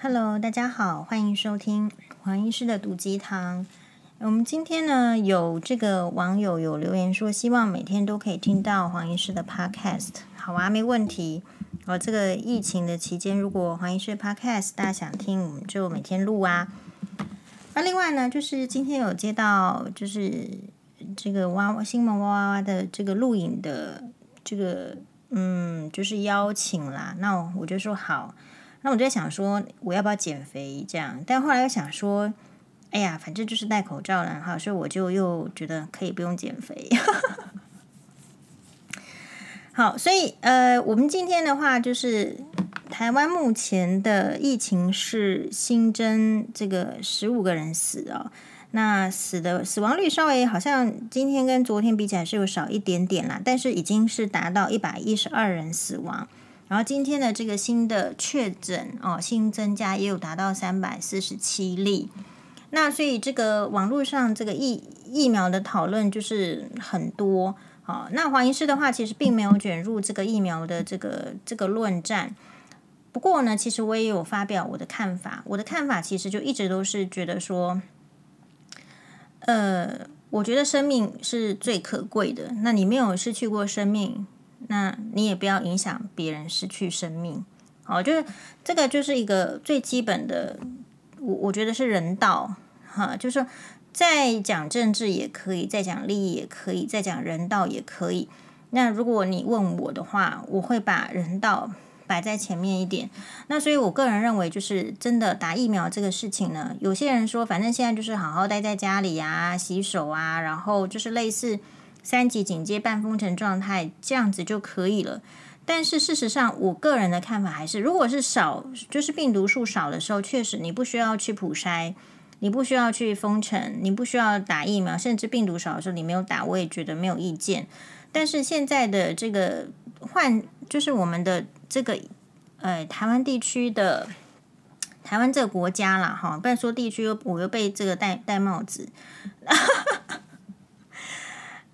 Hello，大家好，欢迎收听黄医师的毒鸡汤。我们今天呢，有这个网友有留言说，希望每天都可以听到黄医师的 Podcast。好啊，没问题。哦，这个疫情的期间，如果黄医师的 Podcast 大家想听，我们就每天录啊。那另外呢，就是今天有接到就是这个哇哇新萌哇哇哇的这个录影的这个嗯，就是邀请啦。那我就说好。那我就在想说，我要不要减肥这样？但后来又想说，哎呀，反正就是戴口罩了哈，所以我就又觉得可以不用减肥。好，所以呃，我们今天的话就是台湾目前的疫情是新增这个十五个人死哦，那死的死亡率稍微好像今天跟昨天比起来是有少一点点啦，但是已经是达到一百一十二人死亡。然后今天的这个新的确诊哦，新增加也有达到三百四十七例。那所以这个网络上这个疫疫苗的讨论就是很多。好，那黄医师的话其实并没有卷入这个疫苗的这个这个论战。不过呢，其实我也有发表我的看法。我的看法其实就一直都是觉得说，呃，我觉得生命是最可贵的。那你没有失去过生命？那你也不要影响别人失去生命，好，就是这个就是一个最基本的，我我觉得是人道，哈，就是再讲政治也可以，再讲利益也可以，再讲人道也可以。那如果你问我的话，我会把人道摆在前面一点。那所以我个人认为，就是真的打疫苗这个事情呢，有些人说，反正现在就是好好待在家里啊，洗手啊，然后就是类似。三级警戒、半封城状态，这样子就可以了。但是事实上，我个人的看法还是，如果是少，就是病毒数少的时候，确实你不需要去普筛，你不需要去封城，你不需要打疫苗，甚至病毒少的时候你没有打，我也觉得没有意见。但是现在的这个换，就是我们的这个呃台湾地区的台湾这个国家啦，哈，不然说地区又我又被这个戴戴帽子。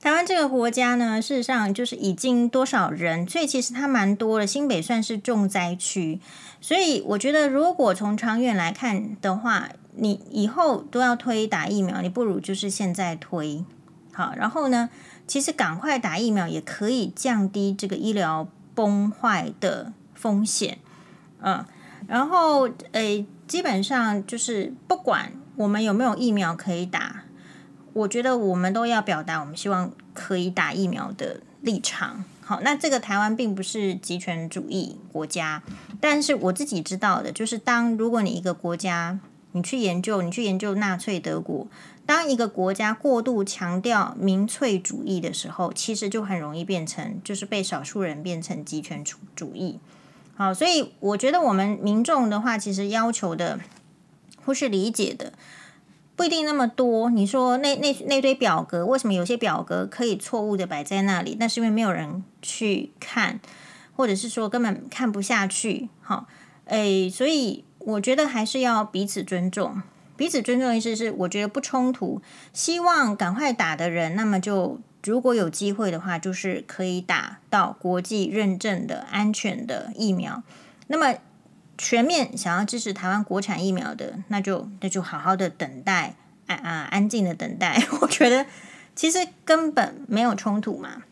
台湾这个国家呢，事实上就是已经多少人，所以其实它蛮多的。新北算是重灾区，所以我觉得如果从长远来看的话，你以后都要推打疫苗，你不如就是现在推好。然后呢，其实赶快打疫苗也可以降低这个医疗崩坏的风险。嗯，然后诶，基本上就是不管我们有没有疫苗可以打。我觉得我们都要表达我们希望可以打疫苗的立场。好，那这个台湾并不是极权主义国家，但是我自己知道的就是，当如果你一个国家，你去研究，你去研究纳粹德国，当一个国家过度强调民粹主义的时候，其实就很容易变成就是被少数人变成极权主主义。好，所以我觉得我们民众的话，其实要求的或是理解的。不一定那么多。你说那那那堆表格，为什么有些表格可以错误的摆在那里？那是因为没有人去看，或者是说根本看不下去。好，诶，所以我觉得还是要彼此尊重。彼此尊重的意思是，我觉得不冲突。希望赶快打的人，那么就如果有机会的话，就是可以打到国际认证的安全的疫苗。那么。全面想要支持台湾国产疫苗的，那就那就好好的等待，啊啊，安静的等待。我觉得其实根本没有冲突嘛。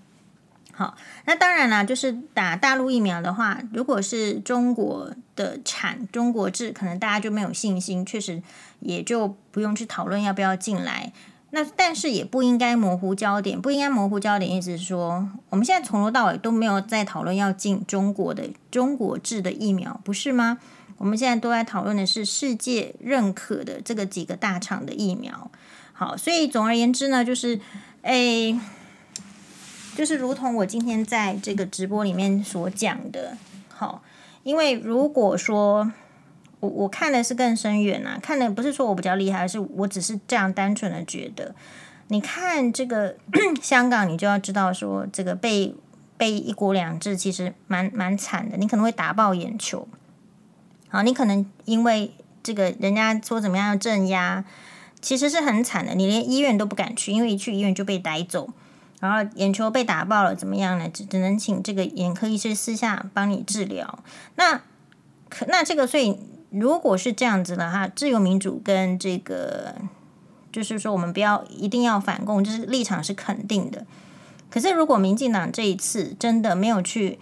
好，那当然啦，就是打大陆疫苗的话，如果是中国的产、中国制，可能大家就没有信心，确实也就不用去讨论要不要进来。那但是也不应该模糊焦点，不应该模糊焦点，意思是说，我们现在从头到尾都没有在讨论要进中国的中国制的疫苗，不是吗？我们现在都在讨论的是世界认可的这个几个大厂的疫苗。好，所以总而言之呢，就是，诶，就是如同我今天在这个直播里面所讲的，好，因为如果说。我我看的是更深远啊，看的不是说我比较厉害，而是我只是这样单纯的觉得。你看这个 香港，你就要知道说这个被被一国两制其实蛮蛮惨的，你可能会打爆眼球。好，你可能因为这个人家说怎么样要镇压，其实是很惨的，你连医院都不敢去，因为一去医院就被逮走，然后眼球被打爆了，怎么样呢？只只能请这个眼科医师私下帮你治疗。那可那这个所以。如果是这样子的话，自由民主跟这个，就是说我们不要一定要反共，就是立场是肯定的。可是如果民进党这一次真的没有去，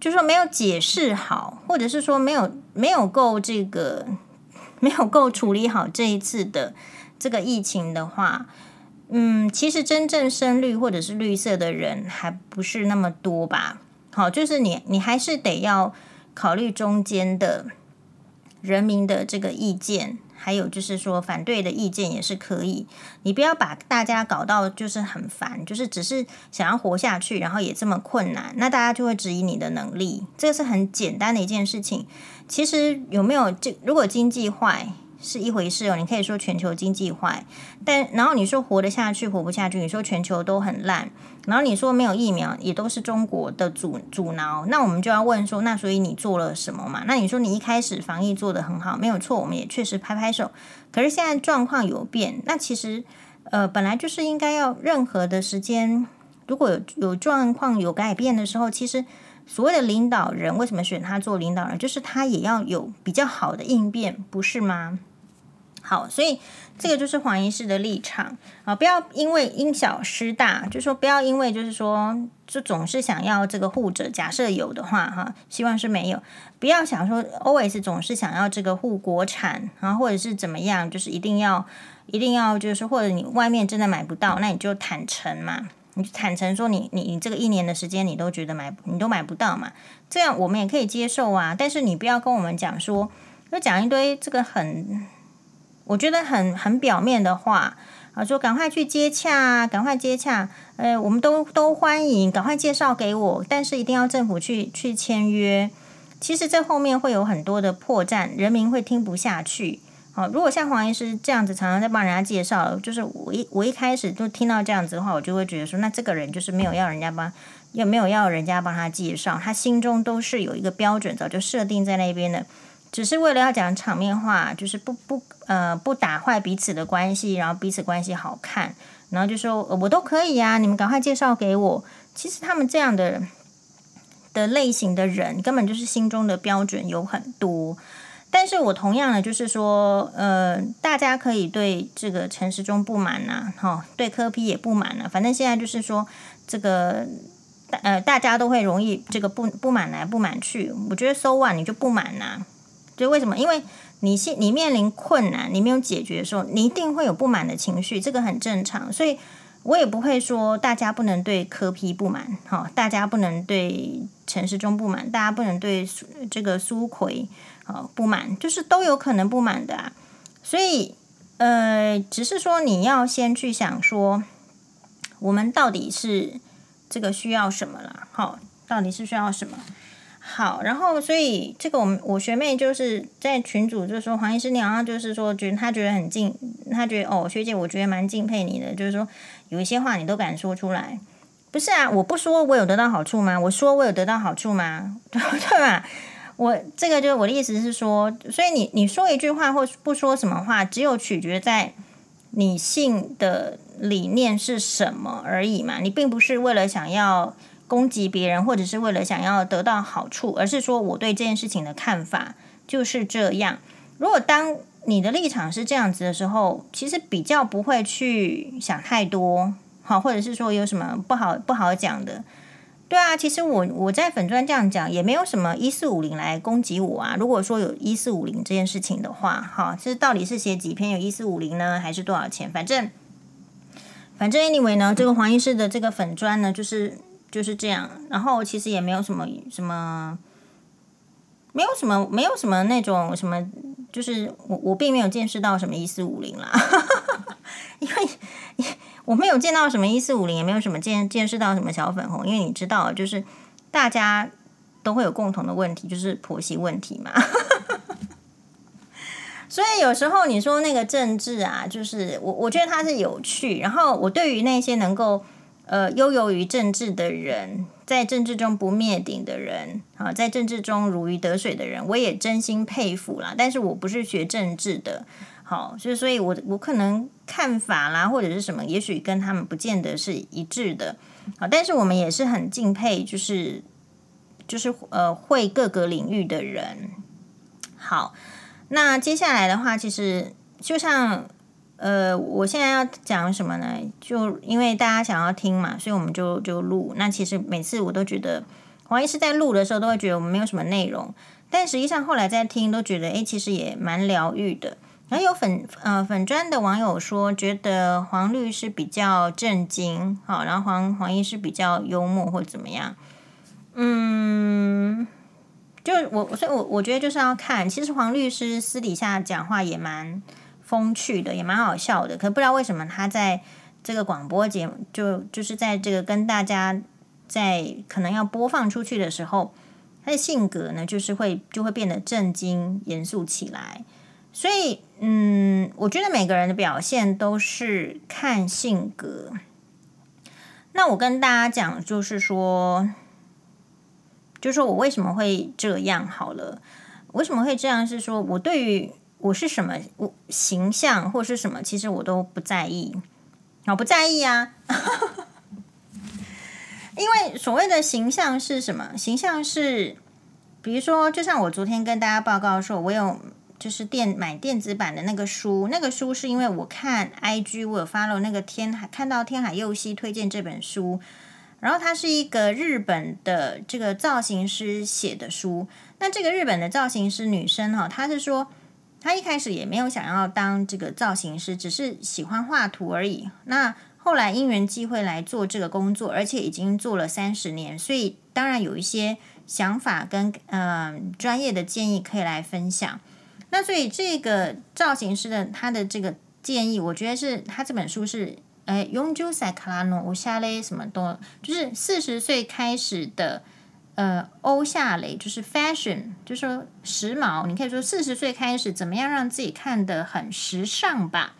就是说没有解释好，或者是说没有没有够这个 没有够处理好这一次的这个疫情的话，嗯，其实真正深绿或者是绿色的人还不是那么多吧？好，就是你你还是得要考虑中间的。人民的这个意见，还有就是说反对的意见也是可以。你不要把大家搞到就是很烦，就是只是想要活下去，然后也这么困难，那大家就会质疑你的能力。这个是很简单的一件事情。其实有没有这？如果经济坏？是一回事哦，你可以说全球经济坏，但然后你说活得下去，活不下去，你说全球都很烂，然后你说没有疫苗，也都是中国的阻阻挠，那我们就要问说，那所以你做了什么嘛？那你说你一开始防疫做得很好，没有错，我们也确实拍拍手。可是现在状况有变，那其实呃本来就是应该要任何的时间，如果有有状况有改变的时候，其实。所谓的领导人为什么选他做领导人？就是他也要有比较好的应变，不是吗？好，所以这个就是黄医师的立场啊，不要因为因小失大，就是说不要因为就是说就总是想要这个护者，假设有的话哈，希望是没有，不要想说 always 总是想要这个护国产啊，或者是怎么样，就是一定要一定要就是或者你外面真的买不到，那你就坦诚嘛。你坦诚说你，你你你这个一年的时间，你都觉得买你都买不到嘛？这样我们也可以接受啊。但是你不要跟我们讲说，就讲一堆这个很，我觉得很很表面的话啊，说赶快去接洽，赶快接洽，呃，我们都都欢迎，赶快介绍给我，但是一定要政府去去签约。其实这后面会有很多的破绽，人民会听不下去。好，如果像黄医师这样子常常在帮人家介绍，就是我一我一开始就听到这样子的话，我就会觉得说，那这个人就是没有要人家帮，也没有要人家帮他介绍，他心中都是有一个标准，早就设定在那边的，只是为了要讲场面话，就是不不呃不打坏彼此的关系，然后彼此关系好看，然后就说我都可以呀，你们赶快介绍给我。其实他们这样的的类型的人，根本就是心中的标准有很多。但是我同样的就是说，呃，大家可以对这个陈时中不满呐、哈、哦，对柯批也不满了、啊。反正现在就是说，这个呃，大家都会容易这个不不满来不满去。我觉得 so One 你就不满呐、就为什么？因为你现你面临困难，你没有解决的时候，你一定会有不满的情绪，这个很正常。所以我也不会说大家不能对柯 P 不满，哈、大家不能对陈时中不满，大家不能对这个苏奎啊。不满就是都有可能不满的啊，所以呃，只是说你要先去想说，我们到底是这个需要什么了？好，到底是需要什么？好，然后所以这个我们我学妹就是在群主就说黄医师，你好像就是说觉得他觉得很敬，他觉得哦学姐，我觉得蛮敬佩你的，就是说有一些话你都敢说出来，不是啊？我不说我有得到好处吗？我说我有得到好处吗？对吧？我这个就是我的意思是说，所以你你说一句话或不说什么话，只有取决在你信的理念是什么而已嘛。你并不是为了想要攻击别人，或者是为了想要得到好处，而是说我对这件事情的看法就是这样。如果当你的立场是这样子的时候，其实比较不会去想太多，好，或者是说有什么不好不好讲的。对啊，其实我我在粉砖这样讲，也没有什么一四五零来攻击我啊。如果说有一四五零这件事情的话，哈，这到底是写几篇有一四五零呢，还是多少钱？反正反正 anyway 呢，这个黄医师的这个粉砖呢，就是就是这样。然后其实也没有什么什么，没有什么没有什么那种什么，就是我我并没有见识到什么一四五零啦，因为。我没有见到什么一四五零，也没有什么见见识到什么小粉红，因为你知道，就是大家都会有共同的问题，就是婆媳问题嘛。所以有时候你说那个政治啊，就是我我觉得它是有趣。然后我对于那些能够呃悠游于政治的人，在政治中不灭顶的人啊，在政治中如鱼得水的人，我也真心佩服啦。但是我不是学政治的。好，所以所以我我可能看法啦，或者是什么，也许跟他们不见得是一致的。好，但是我们也是很敬佩，就是就是呃会各个领域的人。好，那接下来的话，其实就像呃，我现在要讲什么呢？就因为大家想要听嘛，所以我们就就录。那其实每次我都觉得黄医师在录的时候，都会觉得我们没有什么内容，但实际上后来在听，都觉得诶，其实也蛮疗愈的。然后有粉呃粉专的网友说，觉得黄律师比较震惊，好，然后黄黄医师比较幽默或怎么样，嗯，就我所以我我觉得就是要看，其实黄律师私底下讲话也蛮风趣的，也蛮好笑的，可不知道为什么他在这个广播节目就就是在这个跟大家在可能要播放出去的时候，他的性格呢就是会就会变得震惊严肃起来。所以，嗯，我觉得每个人的表现都是看性格。那我跟大家讲，就是说，就是说我为什么会这样好了？为什么会这样？是说我对于我是什么我形象或是什么，其实我都不在意。我不在意啊，因为所谓的形象是什么？形象是，比如说，就像我昨天跟大家报告说，我有。就是电买电子版的那个书，那个书是因为我看 IG，我有 follow 那个天海，看到天海佑希推荐这本书，然后它是一个日本的这个造型师写的书。那这个日本的造型师女生哈，她是说他一开始也没有想要当这个造型师，只是喜欢画图而已。那后来因缘际会来做这个工作，而且已经做了三十年，所以当然有一些想法跟嗯、专业的建议可以来分享。那所以这个造型师的他的这个建议，我觉得是他这本书是，诶，永久塞卡拉诺欧夏雷什么都，就是四十岁开始的，呃，欧夏雷就是 fashion，就是说时髦，你可以说四十岁开始怎么样让自己看得很时尚吧，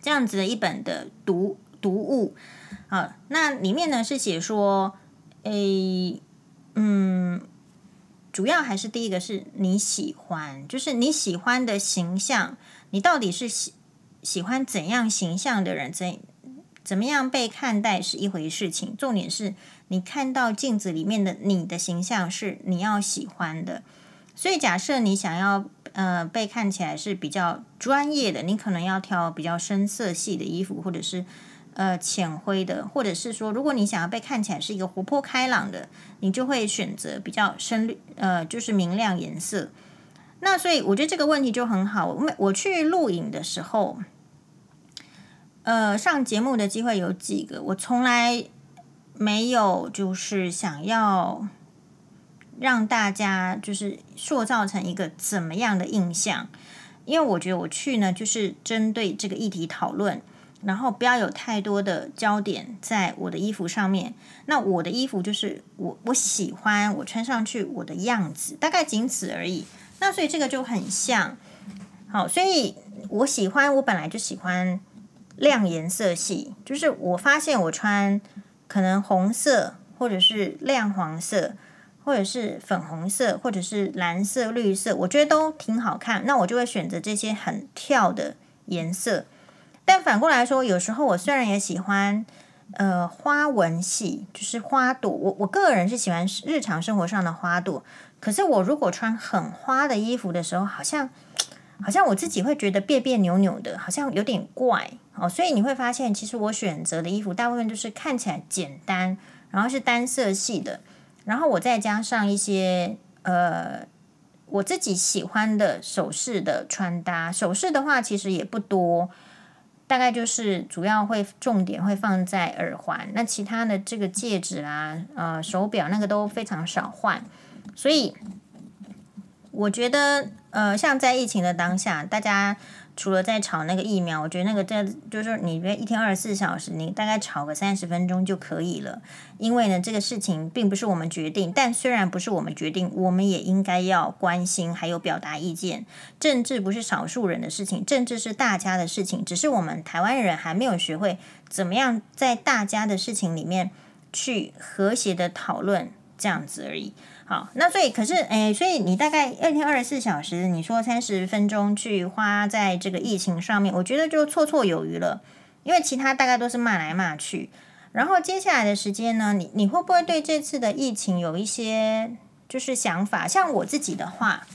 这样子的一本的读读物，好，那里面呢是写说，诶，嗯。主要还是第一个是你喜欢，就是你喜欢的形象，你到底是喜喜欢怎样形象的人，怎怎么样被看待是一回事情。重点是你看到镜子里面的你的形象是你要喜欢的。所以假设你想要呃被看起来是比较专业的，你可能要挑比较深色系的衣服，或者是。呃，浅灰的，或者是说，如果你想要被看起来是一个活泼开朗的，你就会选择比较深绿，呃，就是明亮颜色。那所以我觉得这个问题就很好。我我去录影的时候，呃，上节目的机会有几个，我从来没有就是想要让大家就是塑造成一个怎么样的印象，因为我觉得我去呢，就是针对这个议题讨论。然后不要有太多的焦点在我的衣服上面。那我的衣服就是我我喜欢我穿上去我的样子，大概仅此而已。那所以这个就很像，好，所以我喜欢我本来就喜欢亮颜色系，就是我发现我穿可能红色或者是亮黄色，或者是粉红色，或者是蓝色、绿色，我觉得都挺好看。那我就会选择这些很跳的颜色。但反过来说，有时候我虽然也喜欢，呃，花纹系，就是花朵。我我个人是喜欢日常生活上的花朵。可是我如果穿很花的衣服的时候，好像好像我自己会觉得别别扭扭的，好像有点怪哦。所以你会发现，其实我选择的衣服大部分就是看起来简单，然后是单色系的，然后我再加上一些呃我自己喜欢的首饰的穿搭。首饰的话，其实也不多。大概就是主要会重点会放在耳环，那其他的这个戒指啊、呃手表那个都非常少换，所以我觉得呃像在疫情的当下，大家。除了在炒那个疫苗，我觉得那个这就是你约一天二十四小时，你大概炒个三十分钟就可以了。因为呢，这个事情并不是我们决定，但虽然不是我们决定，我们也应该要关心，还有表达意见。政治不是少数人的事情，政治是大家的事情，只是我们台湾人还没有学会怎么样在大家的事情里面去和谐的讨论，这样子而已。好，那所以可是，哎，所以你大概二天二十四小时，你说三十分钟去花在这个疫情上面，我觉得就绰绰有余了，因为其他大概都是骂来骂去。然后接下来的时间呢，你你会不会对这次的疫情有一些就是想法？像我自己的话，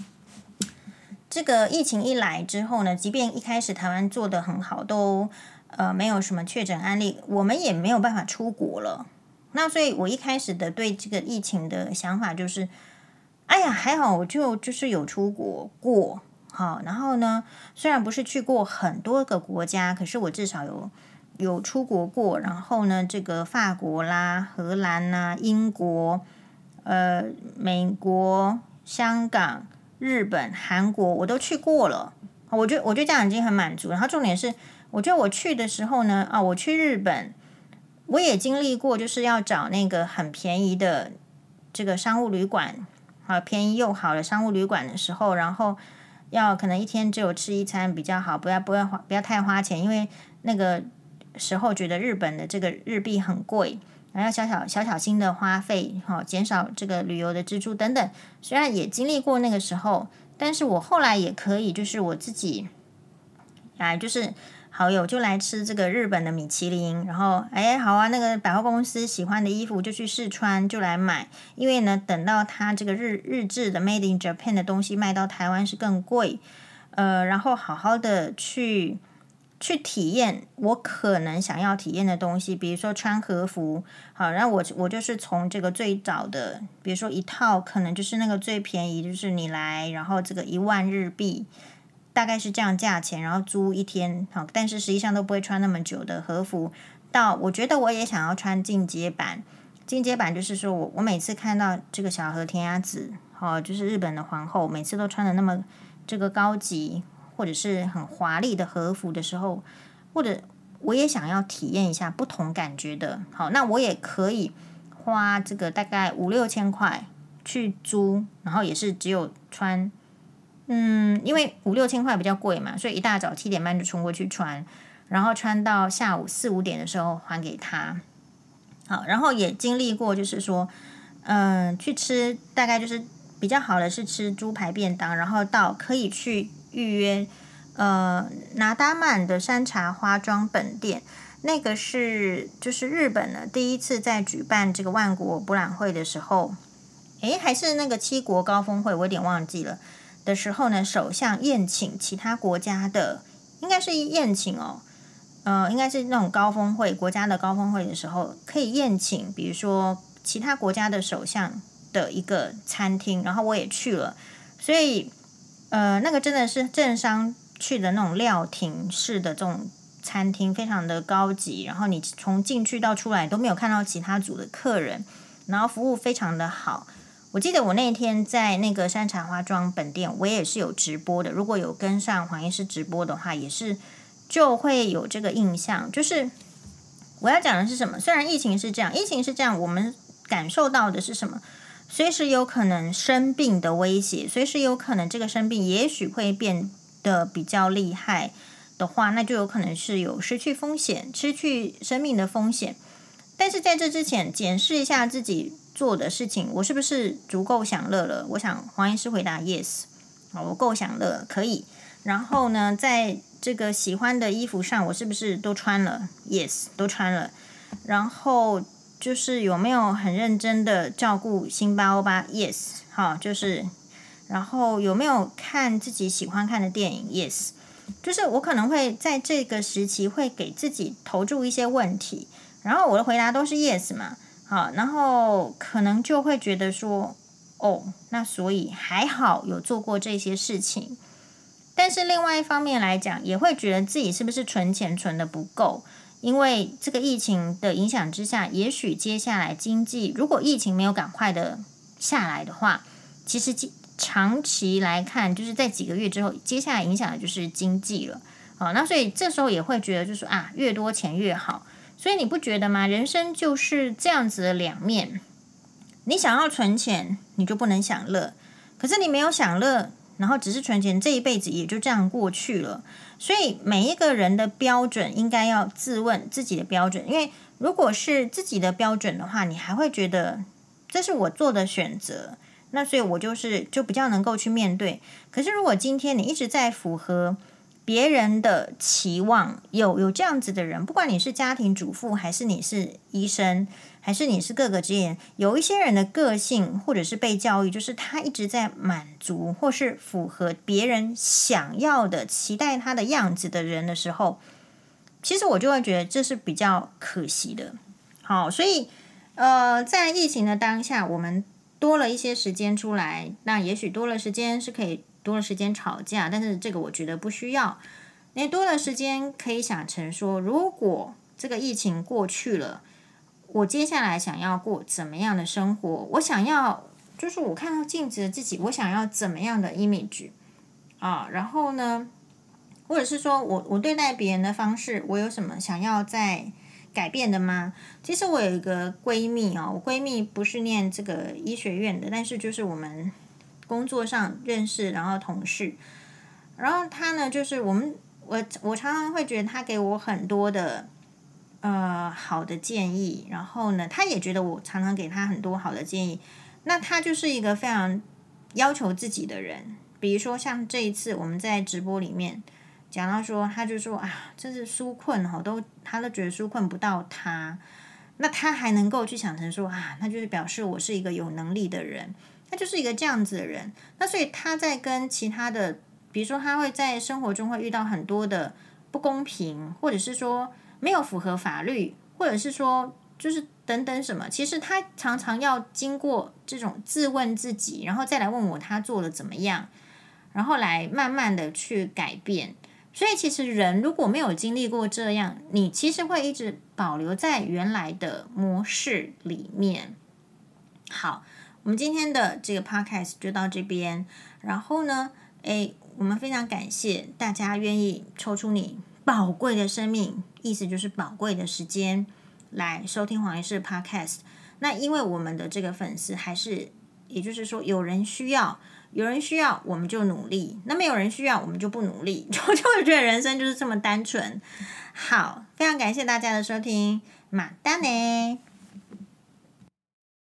这个疫情一来之后呢，即便一开始台湾做得很好，都呃没有什么确诊案例，我们也没有办法出国了。那所以我一开始的对这个疫情的想法就是，哎呀，还好我就就是有出国过，好，然后呢，虽然不是去过很多个国家，可是我至少有有出国过。然后呢，这个法国啦、荷兰啦、英国、呃、美国、香港。日本、韩国我都去过了，我觉我觉得这样已经很满足。然后重点是，我觉得我去的时候呢，啊，我去日本，我也经历过，就是要找那个很便宜的这个商务旅馆，啊，便宜又好的商务旅馆的时候，然后要可能一天只有吃一餐比较好，不要不要花不要太花钱，因为那个时候觉得日本的这个日币很贵。然后小小小小心的花费，哈，减少这个旅游的支出等等。虽然也经历过那个时候，但是我后来也可以，就是我自己，啊，就是好友就来吃这个日本的米其林，然后哎，好啊，那个百货公司喜欢的衣服就去试穿，就来买。因为呢，等到他这个日日制的 Made in Japan 的东西卖到台湾是更贵，呃，然后好好的去。去体验我可能想要体验的东西，比如说穿和服，好，然后我我就是从这个最早的，比如说一套可能就是那个最便宜，就是你来，然后这个一万日币，大概是这样价钱，然后租一天，好，但是实际上都不会穿那么久的和服，到我觉得我也想要穿进阶版，进阶版就是说我我每次看到这个小和田鸭子，好，就是日本的皇后，每次都穿的那么这个高级。或者是很华丽的和服的时候，或者我也想要体验一下不同感觉的，好，那我也可以花这个大概五六千块去租，然后也是只有穿，嗯，因为五六千块比较贵嘛，所以一大早七点半就冲过去穿，然后穿到下午四五点的时候还给他，好，然后也经历过就是说，嗯，去吃大概就是比较好的是吃猪排便当，然后到可以去。预约，呃，拿达满的山茶花庄本店，那个是就是日本的第一次在举办这个万国博览会的时候，诶，还是那个七国高峰会，我有点忘记了的时候呢，首相宴请其他国家的，应该是宴请哦，呃，应该是那种高峰会，国家的高峰会的时候，可以宴请，比如说其他国家的首相的一个餐厅，然后我也去了，所以。呃，那个真的是政商去的那种料亭式的这种餐厅，非常的高级。然后你从进去到出来都没有看到其他组的客人，然后服务非常的好。我记得我那天在那个山茶花庄本店，我也是有直播的。如果有跟上黄医师直播的话，也是就会有这个印象。就是我要讲的是什么？虽然疫情是这样，疫情是这样，我们感受到的是什么？随时有可能生病的威胁，随时有可能这个生病也许会变得比较厉害的话，那就有可能是有失去风险、失去生命的风险。但是在这之前，检视一下自己做的事情，我是不是足够享乐了？我想黄医师回答 yes，我够享乐，可以。然后呢，在这个喜欢的衣服上，我是不是都穿了？yes，都穿了。然后。就是有没有很认真的照顾辛巴欧巴？Yes，好，就是，然后有没有看自己喜欢看的电影？Yes，就是我可能会在这个时期会给自己投注一些问题，然后我的回答都是 Yes 嘛，好，然后可能就会觉得说，哦，那所以还好有做过这些事情，但是另外一方面来讲，也会觉得自己是不是存钱存的不够。因为这个疫情的影响之下，也许接下来经济如果疫情没有赶快的下来的话，其实长期来看，就是在几个月之后，接下来影响的就是经济了。好，那所以这时候也会觉得，就是啊，越多钱越好。所以你不觉得吗？人生就是这样子的两面。你想要存钱，你就不能享乐；可是你没有享乐，然后只是存钱，这一辈子也就这样过去了。所以每一个人的标准应该要自问自己的标准，因为如果是自己的标准的话，你还会觉得这是我做的选择，那所以我就是就比较能够去面对。可是如果今天你一直在符合别人的期望，有有这样子的人，不管你是家庭主妇，还是你是医生，还是你是各个职业，有一些人的个性或者是被教育，就是他一直在满足或是符合别人想要的、期待他的样子的人的时候，其实我就会觉得这是比较可惜的。好，所以呃，在疫情的当下，我们多了一些时间出来，那也许多了时间是可以。多了时间吵架，但是这个我觉得不需要。你多了时间可以想成说，如果这个疫情过去了，我接下来想要过怎么样的生活？我想要就是我看到镜子的自己，我想要怎么样的 image 啊？然后呢，或者是说我我对待别人的方式，我有什么想要再改变的吗？其实我有一个闺蜜啊，我闺蜜不是念这个医学院的，但是就是我们。工作上认识，然后同事，然后他呢，就是我们，我我常常会觉得他给我很多的呃好的建议，然后呢，他也觉得我常常给他很多好的建议。那他就是一个非常要求自己的人，比如说像这一次我们在直播里面讲到说，他就说啊，这是纾困哈，都他都觉得纾困不到他，那他还能够去想成说啊，那就是表示我是一个有能力的人。他就是一个这样子的人，那所以他在跟其他的，比如说他会在生活中会遇到很多的不公平，或者是说没有符合法律，或者是说就是等等什么。其实他常常要经过这种自问自己，然后再来问我他做的怎么样，然后来慢慢的去改变。所以其实人如果没有经历过这样，你其实会一直保留在原来的模式里面。好。我们今天的这个 podcast 就到这边，然后呢，诶，我们非常感谢大家愿意抽出你宝贵的生命，意思就是宝贵的时间来收听黄医师 podcast。那因为我们的这个粉丝还是，也就是说有人需要，有人需要我们就努力，那没有人需要我们就不努力，就就会觉得人生就是这么单纯。好，非常感谢大家的收听，马丹呢。